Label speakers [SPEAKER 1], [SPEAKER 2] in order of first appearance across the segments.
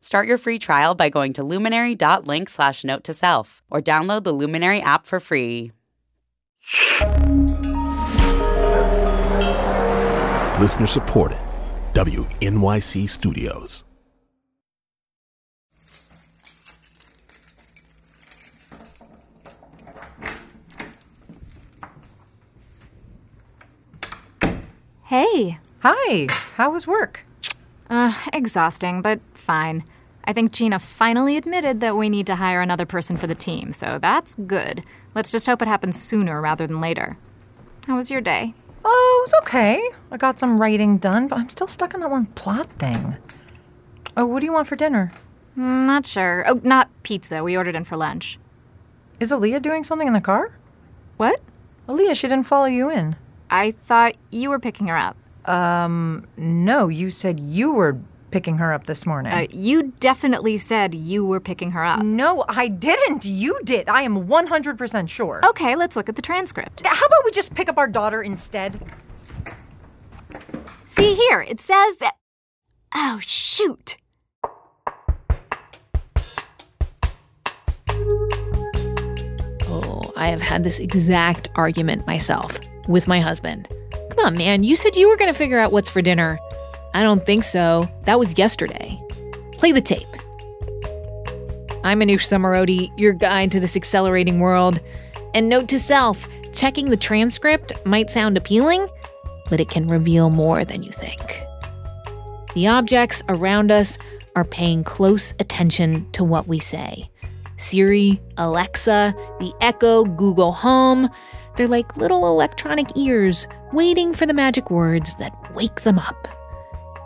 [SPEAKER 1] Start your free trial by going to luminary.link slash note to self or download the Luminary app for free.
[SPEAKER 2] Listener supported. WNYC Studios.
[SPEAKER 3] Hey.
[SPEAKER 4] Hi. How was work?
[SPEAKER 3] Uh, exhausting, but fine. I think Gina finally admitted that we need to hire another person for the team, so that's good. Let's just hope it happens sooner rather than later. How was your day?
[SPEAKER 4] Oh, it was okay. I got some writing done, but I'm still stuck on that one plot thing. Oh, what do you want for dinner?
[SPEAKER 3] Mm, Not sure. Oh, not pizza. We ordered in for lunch.
[SPEAKER 4] Is Aaliyah doing something in the car?
[SPEAKER 3] What?
[SPEAKER 4] Aaliyah, she didn't follow you in.
[SPEAKER 3] I thought you were picking her up.
[SPEAKER 4] Um, no, you said you were picking her up this morning.
[SPEAKER 3] Uh, you definitely said you were picking her up.
[SPEAKER 4] no, I didn't. You did. I am 100% sure.
[SPEAKER 3] Okay, let's look at the transcript.
[SPEAKER 4] How about we just pick up our daughter instead?
[SPEAKER 3] See here, it says that. Oh, shoot.
[SPEAKER 5] Oh, I have had this exact argument myself with my husband. Man, you said you were going to figure out what's for dinner. I don't think so. That was yesterday. Play the tape. I'm Manoush Zomorodi, your guide to this accelerating world. And note to self checking the transcript might sound appealing, but it can reveal more than you think. The objects around us are paying close attention to what we say. Siri, Alexa, the Echo, Google Home, they're like little electronic ears waiting for the magic words that wake them up.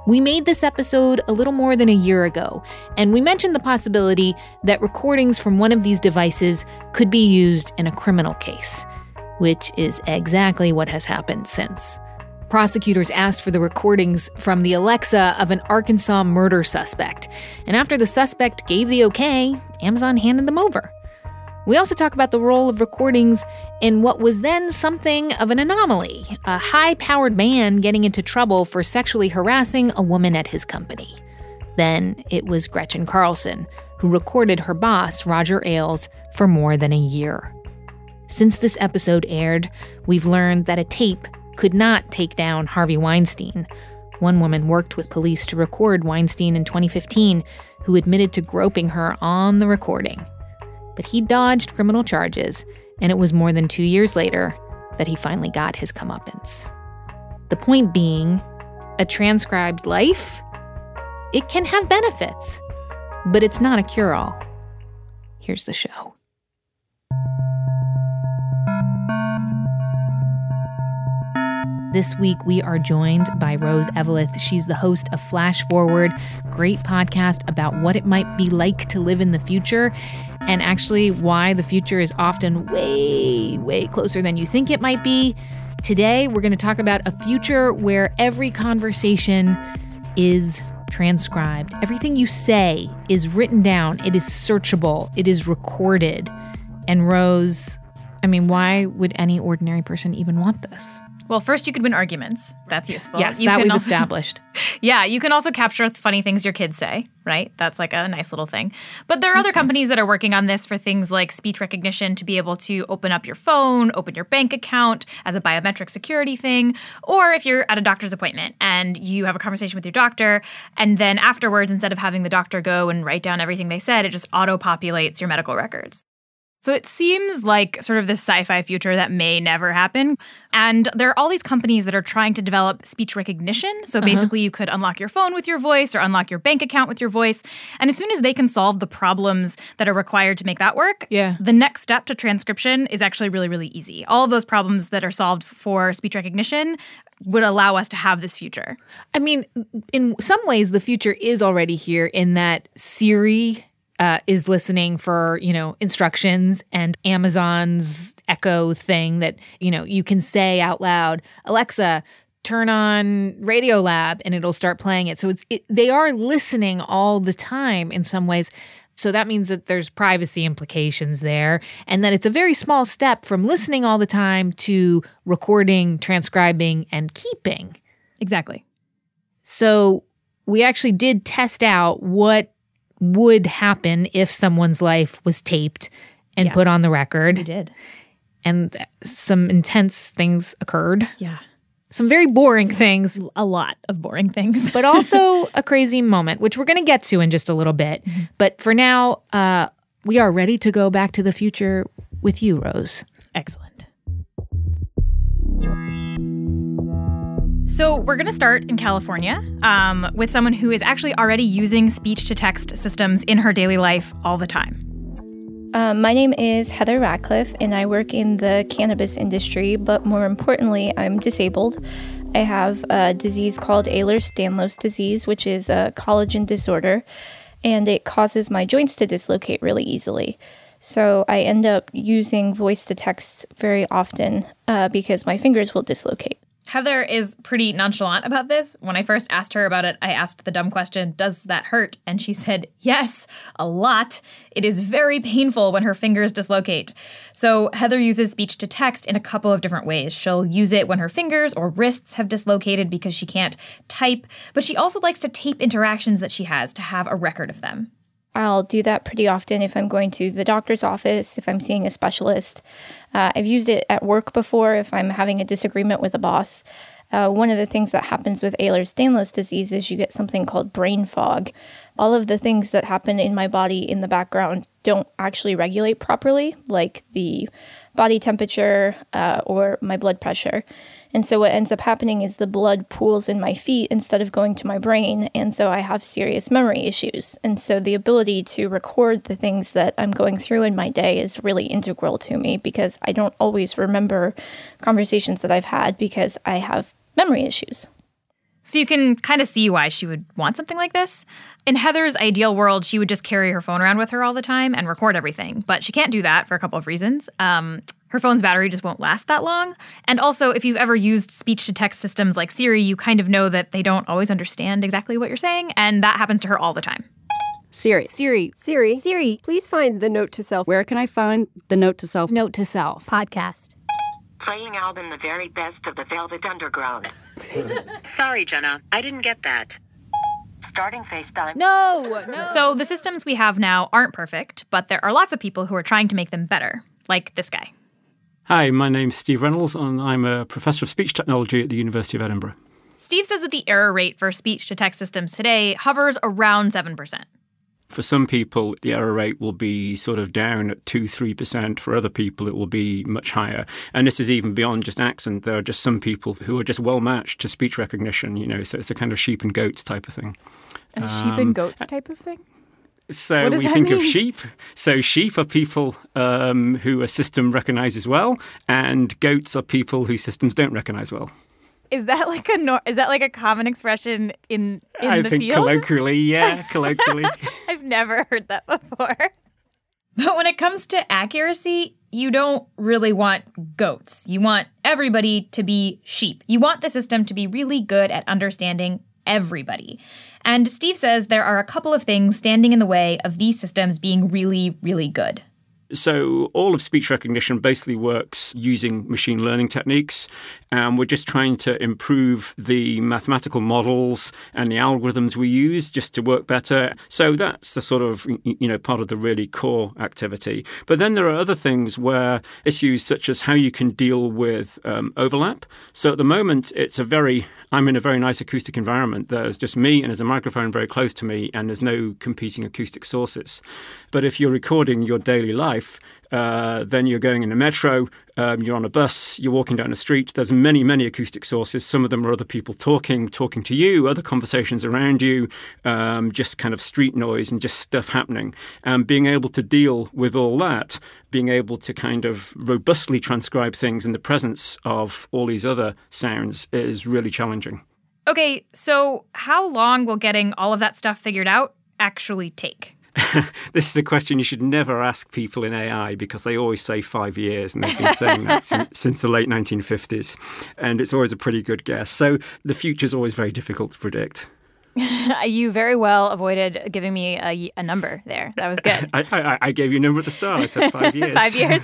[SPEAKER 5] We made this episode a little more than a year ago, and we mentioned the possibility that recordings from one of these devices could be used in a criminal case, which is exactly what has happened since. Prosecutors asked for the recordings from the Alexa of an Arkansas murder suspect, and after the suspect gave the okay, Amazon handed them over. We also talk about the role of recordings in what was then something of an anomaly a high powered man getting into trouble for sexually harassing a woman at his company. Then it was Gretchen Carlson, who recorded her boss, Roger Ailes, for more than a year. Since this episode aired, we've learned that a tape could not take down Harvey Weinstein. One woman worked with police to record Weinstein in 2015, who admitted to groping her on the recording. But he dodged criminal charges, and it was more than two years later that he finally got his comeuppance. The point being, a transcribed life? It can have benefits, but it's not a cure all. Here's the show. This week, we are joined by Rose Eveleth. She's the host of Flash Forward, great podcast about what it might be like to live in the future and actually why the future is often way, way closer than you think it might be. Today, we're going to talk about a future where every conversation is transcribed. Everything you say is written down, it is searchable, it is recorded. And Rose, I mean, why would any ordinary person even want this?
[SPEAKER 6] Well, first you could win arguments. That's useful.
[SPEAKER 5] Yes,
[SPEAKER 6] You
[SPEAKER 5] that
[SPEAKER 6] can
[SPEAKER 5] we've
[SPEAKER 6] also-
[SPEAKER 5] established.
[SPEAKER 6] Yeah, you can also capture funny things your kids say, right? That's like a nice little thing. But there are other companies that are working on this for things like speech recognition to be able to open up your phone, open your bank account as a biometric security thing, or if you're at a doctor's appointment and you have a conversation with your doctor and then afterwards instead of having the doctor go and write down everything they said, it just auto-populates your medical records. So it seems like sort of this sci fi future that may never happen. And there are all these companies that are trying to develop speech recognition. So uh-huh. basically, you could unlock your phone with your voice or unlock your bank account with your voice. And as soon as they can solve the problems that are required to make that work,
[SPEAKER 5] Yeah.
[SPEAKER 6] the next step to transcription is actually really, really easy. All of those problems that are solved for speech recognition would allow us to have this future.
[SPEAKER 5] I mean, in some ways, the future is already here in that Siri uh, is listening for, you know, instructions and Amazon's Echo thing that, you know, you can say out loud, Alexa, turn on Radiolab and it'll start playing it. So it's it, they are listening all the time in some ways. So that means that there's privacy implications there and that it's a very small step from listening all the time to recording, transcribing and keeping.
[SPEAKER 6] Exactly.
[SPEAKER 5] So we actually did test out what would happen if someone's life was taped and
[SPEAKER 6] Yeah.
[SPEAKER 5] put on the record.
[SPEAKER 6] We did.
[SPEAKER 5] And some intense things occurred.
[SPEAKER 6] Yeah.
[SPEAKER 5] Some very boring things,
[SPEAKER 6] A lot of boring things.
[SPEAKER 5] but also a crazy moment, which we're going to get to in just a little bit. But for now, uh, we are ready to go back to the future with you, Rose.
[SPEAKER 6] Excellent. So, we're going to start in California um, with someone who is actually already using speech to text systems in her daily life all the time.
[SPEAKER 7] Um, my name is Heather Ratcliffe, and I work in the cannabis industry, but more importantly, I'm disabled. I have a disease called Ehlers Danlos disease, which is a collagen disorder, and it causes my joints to dislocate really easily. So I end up using voice to text very often uh, because my fingers will dislocate.
[SPEAKER 6] Heather is pretty nonchalant about this. When I first asked her about it, I asked the dumb question, Does that hurt? And she said, Yes, a lot. It is very painful when her fingers dislocate. So Heather uses speech to text in a couple of different ways. She'll use it when her fingers or wrists have dislocated because she can't type, but she also likes to tape interactions that she has to have a record of them.
[SPEAKER 7] I'll do that pretty often if I'm going to the doctor's office, if I'm seeing a specialist. Uh, I've used it at work before if I'm having a disagreement with a boss. Uh, one of the things that happens with Ehlers Danlos disease is you get something called brain fog. All of the things that happen in my body in the background don't actually regulate properly, like the body temperature uh, or my blood pressure. And so what ends up happening is the blood pools in my feet instead of going to my brain. And so I have serious memory issues. And so the ability to record the things that I'm going through in my day is really integral to me because I don't always remember conversations that I've had because I have memory issues.
[SPEAKER 6] So you can kind of see why she would want something like this. In Heather's ideal world, she would just carry her phone around with her all the time and record everything. But she can't do that for a couple of reasons. Um, her phone's battery just won't last that long. And also, if you've ever used speech to text systems like Siri, you kind of know that they don't always understand exactly what you're saying. And that happens to her all the time.
[SPEAKER 8] Siri.
[SPEAKER 9] Siri.
[SPEAKER 8] Siri.
[SPEAKER 9] Siri.
[SPEAKER 8] Please find the note to self.
[SPEAKER 9] Where can I find the note to self?
[SPEAKER 5] Note to self.
[SPEAKER 9] Podcast.
[SPEAKER 10] Playing album The Very Best of the Velvet Underground. Sorry, Jenna. I didn't get that. Starting FaceTime.
[SPEAKER 5] No, no.
[SPEAKER 6] So the systems we have now aren't perfect, but there are lots of people who are trying to make them better, like this guy.
[SPEAKER 11] Hi, my name's Steve Renals, and I'm a professor of speech technology at the University of Edinburgh.
[SPEAKER 6] Steve says that the error rate for speech to text systems today hovers around 7%.
[SPEAKER 11] For some people, the error rate will be sort of down at 2 3%. For other people, it will be much higher. And this is even beyond just accent. There are just some people who are just well matched to speech recognition, you know, so it's a kind of sheep and goats type of thing.
[SPEAKER 12] A sheep and um, goats type of thing?
[SPEAKER 11] So
[SPEAKER 12] What does
[SPEAKER 11] we
[SPEAKER 12] that
[SPEAKER 11] think of sheep. So sheep are people um, who a system recognizes well, and goats are people whose systems don't recognize well.
[SPEAKER 12] Is that like a nor- is that like a common expression in in
[SPEAKER 11] I
[SPEAKER 12] the
[SPEAKER 11] think
[SPEAKER 12] field?
[SPEAKER 11] colloquially, yeah, colloquially.
[SPEAKER 12] I've never heard that before.
[SPEAKER 6] But when it comes to accuracy, you don't really want goats. You want everybody to be sheep. You want the system to be really good at understanding everybody. And Steve says there are a couple of things standing in the way of these systems being really, really good.
[SPEAKER 11] So, all of speech recognition basically works using machine learning techniques. And we're just trying to improve the mathematical models and the algorithms we use just to work better. So, that's the sort of, you know, part of the really core activity. But then there are other things where issues such as how you can deal with um, overlap. So, at the moment, it's a very, I'm in a very nice acoustic environment. There's just me and there's a microphone very close to me, and there's no competing acoustic sources. But if you're recording your daily life, uh, then you're going in a metro, um, you're on a bus, you're walking down a street. There's many, many acoustic sources. Some of them are other people talking, talking to you, other conversations around you, um, just kind of street noise and just stuff happening. And being able to deal with all that, being able to kind of robustly transcribe things in the presence of all these other sounds is really challenging.
[SPEAKER 6] Okay, so how long will getting all of that stuff figured out actually take?
[SPEAKER 11] this is a question you should never ask people in AI because they always say five years, and they've been saying that since, since the late 1950s. And it's always a pretty good guess. So the future is always very difficult to predict.
[SPEAKER 6] you very well avoided giving me a, a number there. That was good.
[SPEAKER 11] I, I, I, gave you a number at the start. I said five years.
[SPEAKER 6] five years.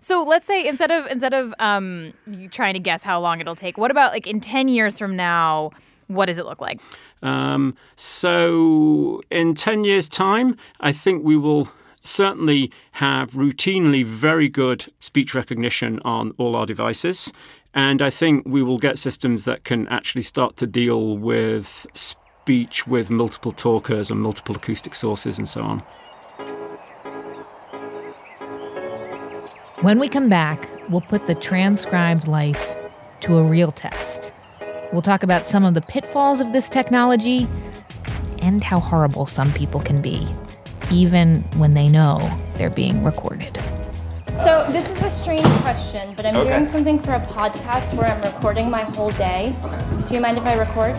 [SPEAKER 6] so let's say instead of instead of um, trying to guess how long it'll take, what about like in ten years from now? What does it look like?
[SPEAKER 11] Um, so in ten years' time, I think we will certainly have routinely very good speech recognition on all our devices. And I think we will get systems that can actually start to deal with speech with multiple talkers and multiple acoustic sources and so on.
[SPEAKER 5] When we come back, we'll put the transcribed life to a real test. We'll talk about some of the pitfalls of this technology and how horrible some people can be, even when they know they're being recorded.
[SPEAKER 7] So this is a strange question, but I'm okay. doing something for a podcast where I'm recording my whole day. Okay. Do you mind if I record?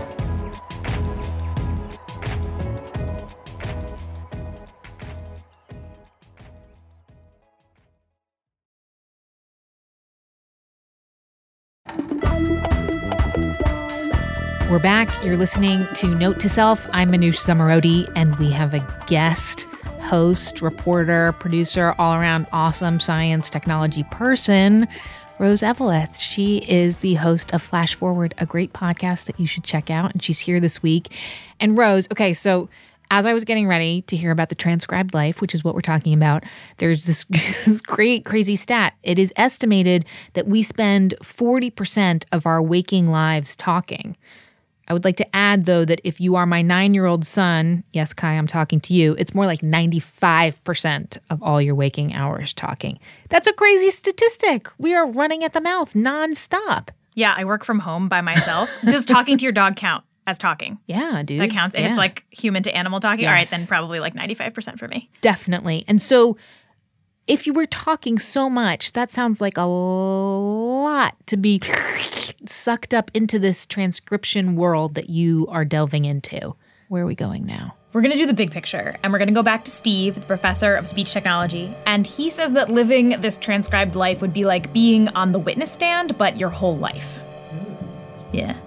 [SPEAKER 5] We're back. You're listening to Note to Self. I'm Manoush Zomorodi, and we have a guest host, reporter, producer, all around awesome science technology person, Rose Eveleth. She is the host of Flash Forward, a great podcast that you should check out. And she's here this week. And Rose, okay, so as I was getting ready to hear about the transcribed life, which is what we're talking about, there's this, this great, crazy stat. It is estimated that we spend 40% of our waking lives talking. I would like to add, though, that if you are my nine year old son, yes, Kai, I'm talking to you, it's more like 95% of all your waking hours talking. That's a crazy statistic. We are running at the mouth nonstop.
[SPEAKER 6] Yeah, I work from home by myself. Does talking to your dog count as talking?
[SPEAKER 5] Yeah, dude.
[SPEAKER 6] That counts. If
[SPEAKER 5] yeah.
[SPEAKER 6] it's like human to animal talking, yes. all right, then probably like 95% for me.
[SPEAKER 5] Definitely. And so if you were talking so much, that sounds like a lot to be sucked up into this transcription world that you are delving into. Where are we going now?
[SPEAKER 6] We're going to do the big picture, and we're going to go back to Steve, the professor of speech technology. And he says that living this transcribed life would be like being on the witness stand, but your whole life. Yeah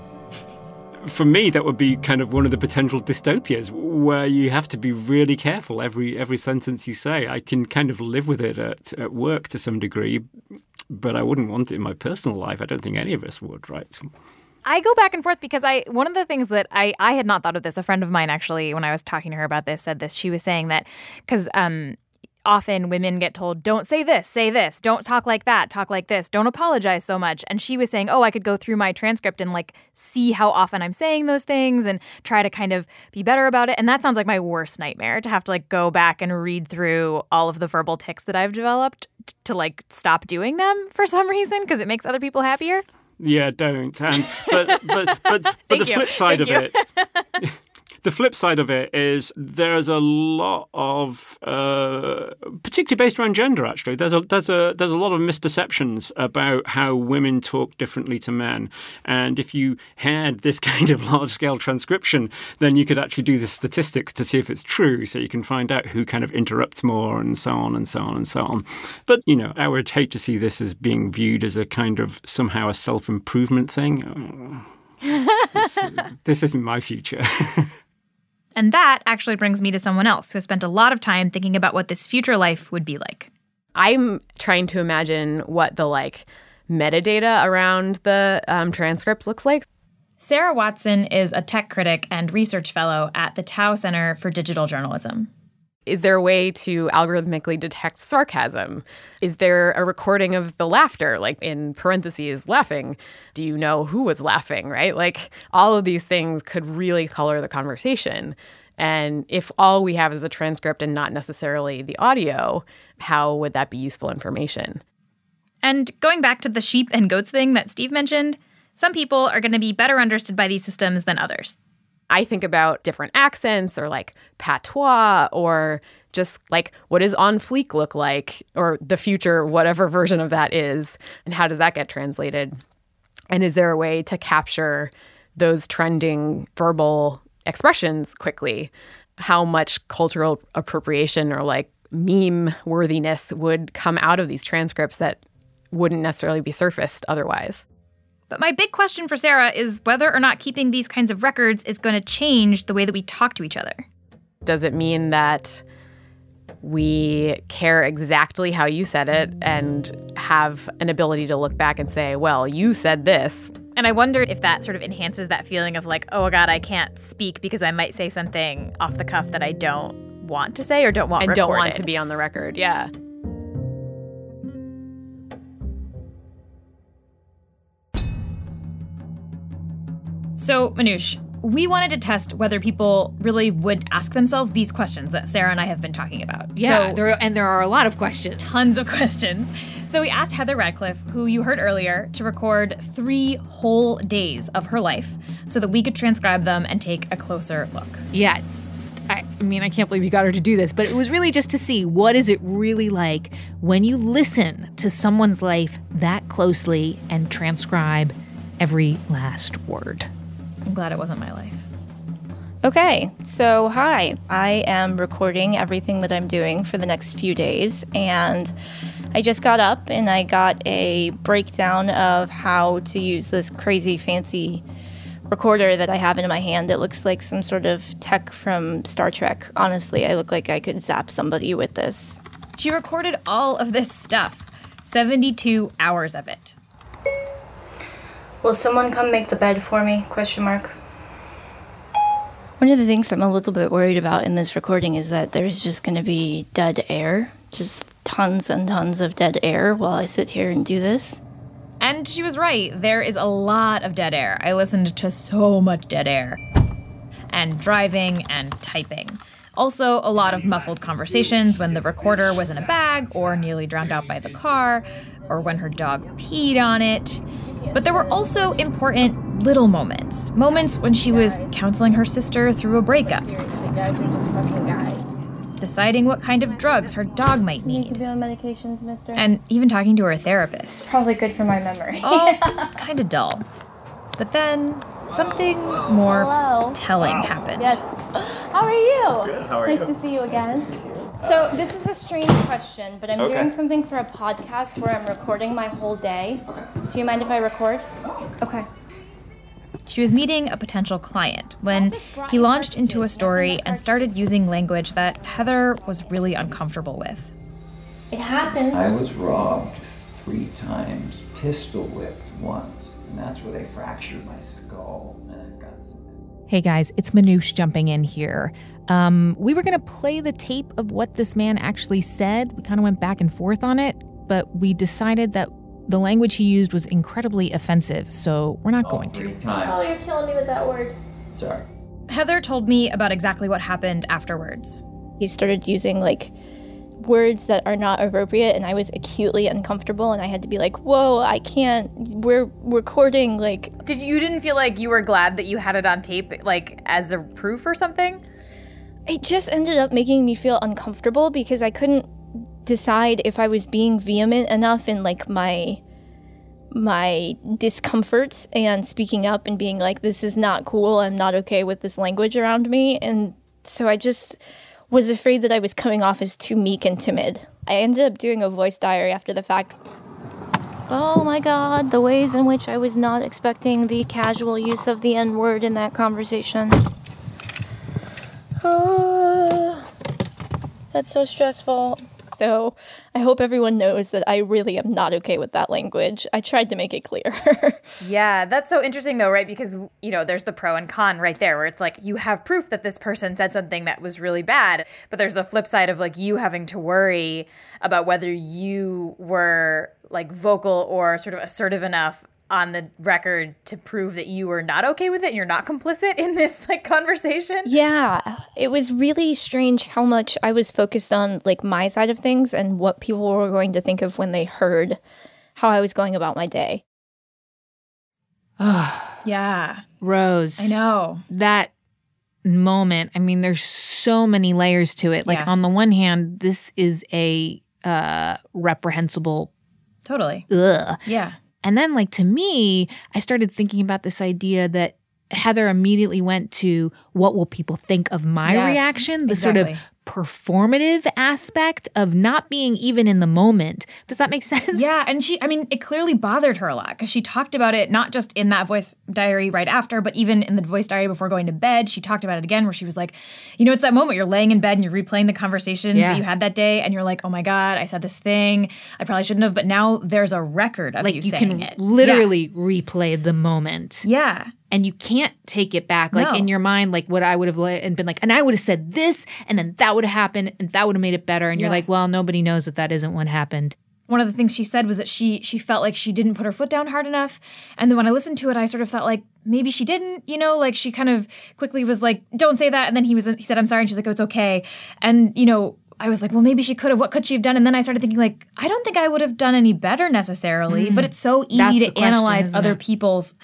[SPEAKER 11] for me, that would be kind of one of the potential dystopias where you have to be really careful every every sentence you say. I can kind of live with it at, at work to some degree, but I wouldn't want it in my personal life. I don't think any of us would, right?
[SPEAKER 6] I go back and forth because I one of the things that I I had not thought of this. A friend of mine actually, when I was talking to her about this, said this. She was saying that because um often women get told, don't say this, say this, don't talk like that, talk like this, don't apologize so much. And she was saying, oh, I could go through my transcript and like see how often I'm saying those things and try to kind of be better about it. And that sounds like my worst nightmare to have to like go back and read through all of the verbal tics that I've developed t- to like stop doing them for some reason because it makes other people happier.
[SPEAKER 11] Yeah, don't. And but but but, but the
[SPEAKER 6] you.
[SPEAKER 11] flip side
[SPEAKER 6] Thank
[SPEAKER 11] of it the flip side of it is there's a lot of, uh, particularly based around gender. Actually, there's a there's a there's a lot of misperceptions about how women talk differently to men. And if you had this kind of large scale transcription, then you could actually do the statistics to see if it's true. So you can find out who kind of interrupts more, and so on and so on and so on. But you know, I would hate to see this as being viewed as a kind of somehow a self improvement thing. this, this isn't my future.
[SPEAKER 6] And that actually brings me to someone else who has spent a lot of time thinking about what this future life would be like.
[SPEAKER 13] I'm trying to imagine what the like metadata around the um, transcripts looks like.
[SPEAKER 6] Sara Watson is a tech critic and research fellow at the Tow Center for Digital Journalism.
[SPEAKER 13] Is there a way to algorithmically detect sarcasm? Is there a recording of the laughter, like in parentheses, laughing? Do you know who was laughing, right? Like all of these things could really color the conversation. And if all we have is the transcript and not necessarily the audio, how would that be useful information?
[SPEAKER 6] And going back to the sheep and goats thing that Steve mentioned, some people are going to be better understood by these systems than others.
[SPEAKER 13] I think about different accents or like patois or just like what does on fleek look like or the future, whatever version of that is, and how does that get translated? And is there a way to capture those trending verbal expressions quickly? how much cultural appropriation or like meme worthiness would come out of these transcripts that wouldn't necessarily be surfaced otherwise.
[SPEAKER 6] But my big question for Sara is whether or not keeping these kinds of records is going to change the way that we talk to each other.
[SPEAKER 13] Does it mean that we care exactly how you said it and have an ability to look back and say, well, you said this?
[SPEAKER 6] And I wonder if that sort of enhances that feeling of like, oh God, I can't speak because I might say something off the cuff that I don't want to say or don't want
[SPEAKER 13] and
[SPEAKER 6] recorded.
[SPEAKER 13] don't want to be on the record. Yeah.
[SPEAKER 6] So, Manoush, we wanted to test whether people really would ask themselves these questions that Sara and I have been talking about.
[SPEAKER 5] Yeah,
[SPEAKER 6] so,
[SPEAKER 5] there, and there are a lot of questions.
[SPEAKER 6] tons of questions. So we asked Heather Radcliffe, who you heard earlier, to record three whole days of her life so that we could transcribe them and take a closer look.
[SPEAKER 5] Yeah. I, I mean, I can't believe you got her to do this, but it was really just to see what is it really like when you listen to someone's life that closely and transcribe every last word.
[SPEAKER 6] I'm glad it wasn't my life.
[SPEAKER 7] Okay, so hi. I am recording everything that I'm doing for the next few days, and I just got up and I got a breakdown of how to use this crazy fancy recorder that I have in my hand. It looks like some sort of tech from Star Trek. Honestly, I look like I could zap somebody with this.
[SPEAKER 6] She recorded all of this stuff, 72 hours of it.
[SPEAKER 7] Will someone come make the bed for me? Question mark. One of the things I'm a little bit worried about in this recording is that there's just going to be dead air, just tons and tons of dead air while I sit here and do this.
[SPEAKER 6] And she was right. There is a lot of dead air. I listened to so much dead air. And driving and typing. Also, a lot of muffled conversations when the recorder was in a bag or nearly drowned out by the car or when her dog peed on it. But there were also important little moments. Moments when she was counseling her sister through a breakup.
[SPEAKER 7] Guys are just fucking guys.
[SPEAKER 6] Deciding what kind of drugs her dog might need.
[SPEAKER 7] could be on medications, mister.
[SPEAKER 6] And even talking to her therapist.
[SPEAKER 7] probably good for my memory.
[SPEAKER 6] All kind of dull. But then something more
[SPEAKER 7] Hello.
[SPEAKER 6] telling happened.
[SPEAKER 7] Yes. How are you?
[SPEAKER 14] Good, how are
[SPEAKER 7] nice
[SPEAKER 14] you?
[SPEAKER 7] to see you again. So this is a strange question, but I'm
[SPEAKER 14] Okay.
[SPEAKER 7] doing something for a podcast where I'm recording my whole day. Do you mind if I record? Okay.
[SPEAKER 6] She was meeting a potential client when he launched into a story and started using language that Heather was really uncomfortable with.
[SPEAKER 7] It happens.
[SPEAKER 14] I was robbed three times, pistol whipped once, and that's where they fractured my skull. And I've got some.
[SPEAKER 5] Hey guys, it's Manoush jumping in here. Um, we were gonna play the tape of what this man actually said. We kind of went back and forth on it, but we decided that the language he used was incredibly offensive, so we're not going to.
[SPEAKER 14] Three times.
[SPEAKER 7] you're killing me with that word.
[SPEAKER 14] Sorry.
[SPEAKER 6] Heather told me about exactly what happened afterwards.
[SPEAKER 7] He started using like words that are not appropriate and I was acutely uncomfortable and I had to be like, "Whoa, I can't. We're recording like
[SPEAKER 12] Did you, you didn't feel like you were glad that you had it on tape, like as a proof or something?
[SPEAKER 7] It just ended up making me feel uncomfortable because I couldn't decide if I was being vehement enough in like my my discomforts and speaking up and being like this is not cool. I'm not okay with this language around me and so I just was afraid that I was coming off as too meek and timid. I ended up doing a voice diary after the fact. Oh my god, the ways in which I was not expecting the casual use of the N word in that conversation. That's so stressful. So I hope everyone knows that I really am not okay with that language. I tried to make it clear.
[SPEAKER 12] Yeah, that's so interesting though, right? Because, you know, there's the pro and con right there where it's like you have proof that this person said something that was really bad, but there's the flip side of like you having to worry about whether you were like vocal or sort of assertive enough on the record to prove that you were not okay with it and you're not complicit in this like conversation.
[SPEAKER 7] yeah, it was really strange how much I was focused on like my side of things and what people were going to think of when they heard how I was going about my day.
[SPEAKER 6] Yeah.
[SPEAKER 5] Rose.
[SPEAKER 6] I know.
[SPEAKER 5] That moment, I mean, there's so many layers to it. Like,
[SPEAKER 6] Yeah.
[SPEAKER 5] on the one hand, this is a uh, reprehensible,
[SPEAKER 6] Totally.
[SPEAKER 5] ugh.
[SPEAKER 6] Yeah.
[SPEAKER 5] And then, like, to me, I started thinking about this idea that Heather immediately went to what will people think of my
[SPEAKER 6] Yes,
[SPEAKER 5] reaction, the sort of performative aspect of not being even in the moment. Does that make sense?
[SPEAKER 6] Yeah, and she, I mean, it clearly bothered her a lot because she talked about it not just in that voice diary right after, but even in the voice diary before going to bed. She talked about it again where she was like, you know, it's that moment you're laying in bed and you're replaying the conversation
[SPEAKER 5] Yeah.
[SPEAKER 6] that you had that day, and you're like, oh my God, I said this thing. I probably shouldn't have, but now there's a record of
[SPEAKER 5] Like
[SPEAKER 6] you,
[SPEAKER 5] you
[SPEAKER 6] saying
[SPEAKER 5] can
[SPEAKER 6] it.
[SPEAKER 5] literally replay the moment.
[SPEAKER 6] Yeah.
[SPEAKER 5] And you can't take it back. Like
[SPEAKER 6] No.
[SPEAKER 5] in your mind, like what I would have and been like, and I would have said this, and then that would have happened, and that would have made it better. And you're like, well, nobody knows that that isn't what happened.
[SPEAKER 6] one of the things she said was that she she felt like she didn't put her foot down hard enough and then when i listened to it i sort of thought like maybe she didn't you know like she kind of quickly was like don't say that and then he was he said i'm sorry and she's like oh it's okay and you know i was like well maybe she could have what could she have done and then i started thinking like i don't think i would have done any better necessarily
[SPEAKER 5] Mm.
[SPEAKER 6] but it's so easy
[SPEAKER 5] the
[SPEAKER 6] to
[SPEAKER 5] question,
[SPEAKER 6] analyze other
[SPEAKER 5] it?
[SPEAKER 6] people's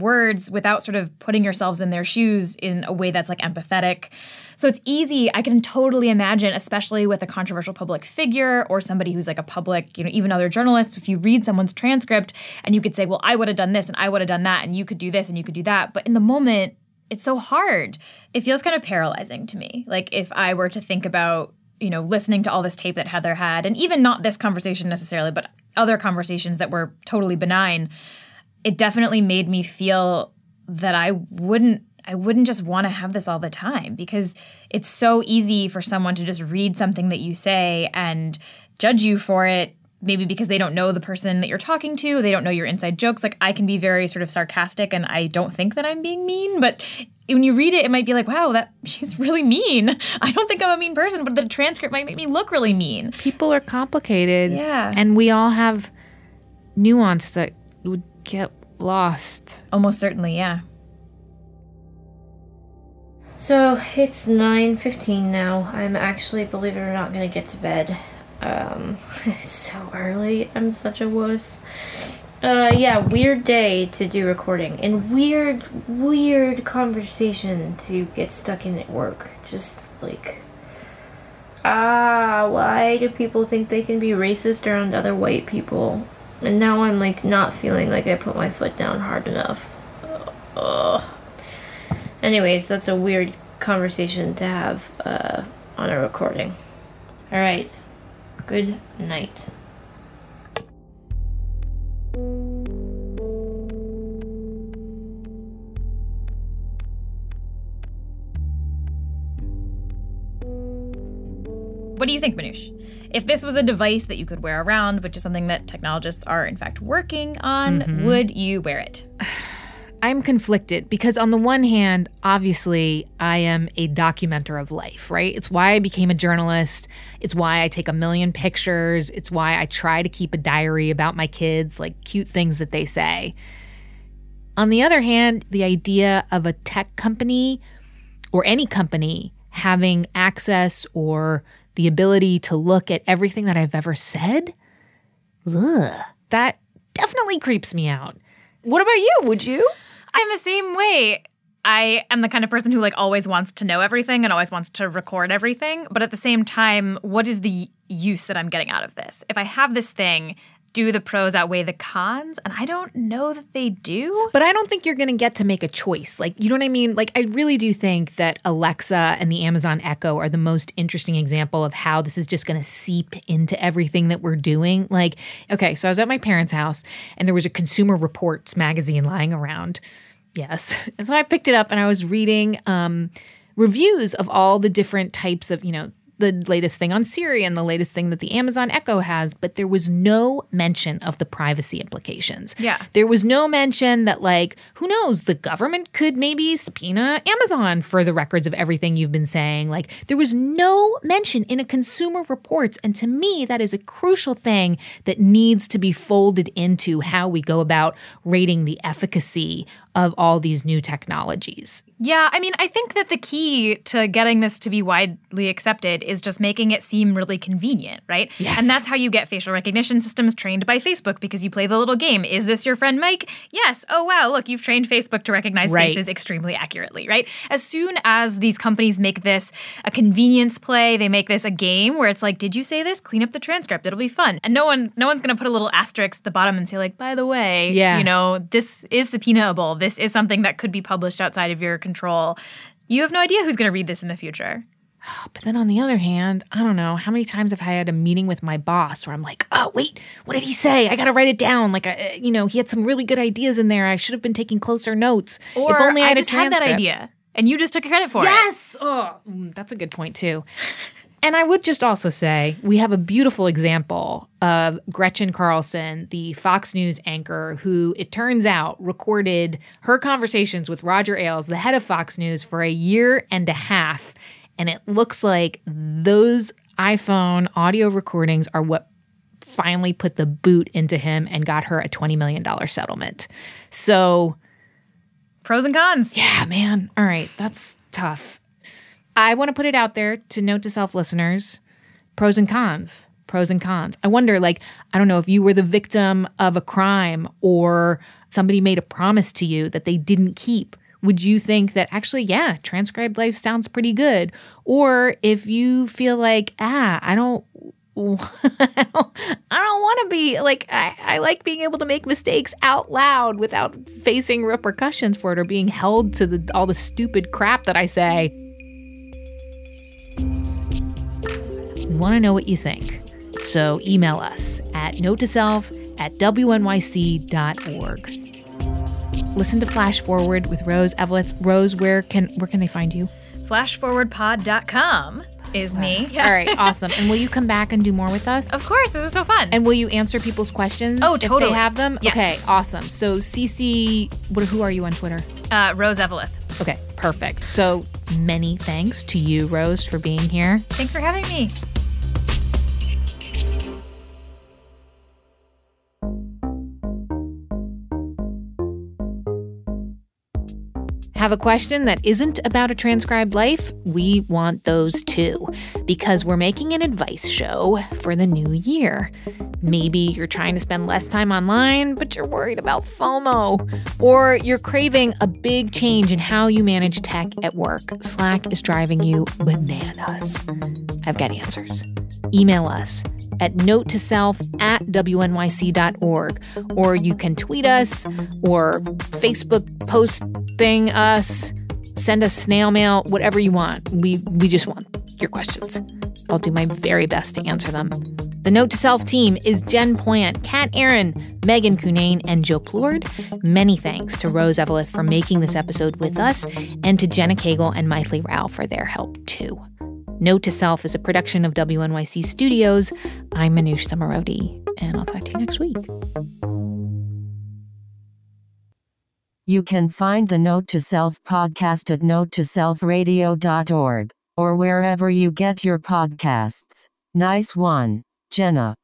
[SPEAKER 6] words without sort of putting yourselves in their shoes in a way that's like empathetic. So it's easy. I can totally imagine, especially with a controversial public figure or somebody who's like a public, you know, even other journalists, if you read someone's transcript and you could say, well, I would have done this and I would have done that and you could do this and you could do that. But in the moment, it's so hard. It feels kind of paralyzing to me. Like if I were to think about you know, listening to all this tape that Heather had, and even not this conversation necessarily, but other conversations that were totally benign, it definitely made me feel that I wouldn't I wouldn't just want to have this all the time because it's so easy for someone to just read something that you say and judge you for it maybe because they don't know the person that you're talking to, they don't know your inside jokes. Like I can be very sort of sarcastic and I don't think that I'm being mean, but when you read it it might be like, wow, that she's really mean. I don't think I'm a mean person, but the transcript might make me look really mean.
[SPEAKER 5] People are complicated.
[SPEAKER 6] Yeah.
[SPEAKER 5] And we all have nuance that get lost.
[SPEAKER 6] Almost certainly, yeah.
[SPEAKER 15] So it's 9:15 now. I'm actually, believe it or not, gonna get to bed. Um, it's so early. I'm such a wuss. Uh, yeah, weird day to do recording and weird, weird conversation to get stuck in at work. Just like, ah, why do people think they can be racist around other white people? And now I'm like not feeling like I put my foot down hard enough. Ugh. Anyways, that's a weird conversation to have uh, on a recording. All right. Good night.
[SPEAKER 6] What do you think, Manoush? If this was a device that you could wear around, which is something that technologists are in fact working on,
[SPEAKER 5] Mhm.
[SPEAKER 6] would you wear it?
[SPEAKER 5] I'm conflicted because, on the one hand, obviously, I am a documenter of life, right? It's why I became a journalist. It's why I take a million pictures. It's why I try to keep a diary about my kids, like cute things that they say. On the other hand, the idea of a tech company or any company having access or the ability to look at everything that I've ever said, ugh, that definitely creeps me out. What about you? Would you?
[SPEAKER 6] I'm the same way. I am the kind of person who like always wants to know everything and always wants to record everything, but at the same time, what is the use that I'm getting out of this? If I have this thing, do the pros outweigh the cons? And I don't know that they do.
[SPEAKER 5] But I don't think you're going to get to make a choice. Like, you know what I mean? Like, I really do think that Alexa and the Amazon Echo are the most interesting example of how this is just going to seep into everything that we're doing. Like, okay, so I was at my parents' house and there was a Consumer Reports magazine lying around. Yes. And so I picked it up and I was reading um, reviews of all the different types of, you know, the latest thing on Siri and the latest thing that the Amazon Echo has, but there was no mention of the privacy implications.
[SPEAKER 6] Yeah.
[SPEAKER 5] There was no mention that, like, who knows, the government could maybe subpoena Amazon for the records of everything you've been saying. Like, there was no mention in a Consumer Reports. And to me, that is a crucial thing that needs to be folded into how we go about rating the efficacy of all these new technologies.
[SPEAKER 6] Yeah, I mean, I think that the key to getting this to be widely accepted is just making it seem really convenient, right?
[SPEAKER 5] Yes.
[SPEAKER 6] And that's how you get facial recognition systems trained by Facebook because you play the little game. Is this your friend Mike? Yes. Oh, wow. Look, you've trained Facebook to recognize
[SPEAKER 5] Right.
[SPEAKER 6] faces extremely accurately, right? As soon as these companies make this a convenience play, they make this a game where it's like, did you say this? Clean up the transcript. It'll be fun. And no one no one's gonna put a little asterisk at the bottom and say, like, by the way,
[SPEAKER 5] Yeah.
[SPEAKER 6] you know, this is subpoenaable. This is something that could be published outside of your control. You have no idea who's gonna read this in the future.
[SPEAKER 5] But then on the other hand, I don't know how many times have I had a meeting with my boss where I'm like, oh, wait, what did he say? I got to write it down. Like, I, you know, he had some really good ideas in there. I should have been taking closer notes.
[SPEAKER 6] Or
[SPEAKER 5] if only I,
[SPEAKER 6] I
[SPEAKER 5] had
[SPEAKER 6] just
[SPEAKER 5] a
[SPEAKER 6] had that idea and you just took credit for it.
[SPEAKER 5] Yes. Oh, mm, that's a good point, too. And I would just also say we have a beautiful example of Gretchen Carlson, the Fox News anchor, who it turns out recorded her conversations with Roger Ailes, the head of Fox News, for a year and a half. And it looks like those iPhone audio recordings are what finally put the boot into him and got her a $20 million settlement. So,
[SPEAKER 6] pros and cons.
[SPEAKER 5] Yeah, man. All right. That's tough. I want to put it out there to note to self listeners pros and cons. Pros and cons. I wonder, like, I don't know if you were the victim of a crime or somebody made a promise to you that they didn't keep. Would you think that actually, yeah, transcribed life sounds pretty good? Or if you feel like, ah, I don't I don't, don't want to be like I, I like being able to make mistakes out loud without facing repercussions for it or being held to the all the stupid crap that I say. Want to know what you think. So email us at note to self at wnyc.org. Listen to Flash Forward with Rose Eveleth. Rose, where can where can they find you?
[SPEAKER 6] Flashforwardpod.com is me.
[SPEAKER 5] All right, awesome. And will you come back and do more with us?
[SPEAKER 6] Of course, this is so fun.
[SPEAKER 5] And will you answer people's questions?
[SPEAKER 6] Oh, totally.
[SPEAKER 5] If they have them?
[SPEAKER 6] Yes.
[SPEAKER 5] Okay, awesome. So, CC, what, who are you on Twitter?
[SPEAKER 6] Uh, Rose Eveleth.
[SPEAKER 5] Okay, perfect. So, many thanks to you, Rose, for being here.
[SPEAKER 6] Thanks for having me.
[SPEAKER 5] Have a question that isn't about a transcribed life? We want those too, because we're making an advice show for the new year. Maybe you're trying to spend less time online, but you're worried about FOMO. Or you're craving a big change in how you manage tech at work. Slack is driving you bananas. I've got answers. Email us at note to self at wnyc.org. Or you can tweet us or Facebook post thing us, send us snail mail, whatever you want. We we just want your questions. I'll do my very best to answer them. The Note to Self team is Jen Poyant, Kat Aaron, Megan Cunane, and Joe Plourde. Many thanks to Rose Eveleth for making this episode with us, and to Jenna Cagle and Mythili Rao for their help too. Note to Self is a production of WNYC Studios. I'm Manoush Zomorodi, and I'll talk to you next week.
[SPEAKER 16] You can find the Note to Self podcast at notetoselfradio.org or wherever you get your podcasts. Nice one, Jenna.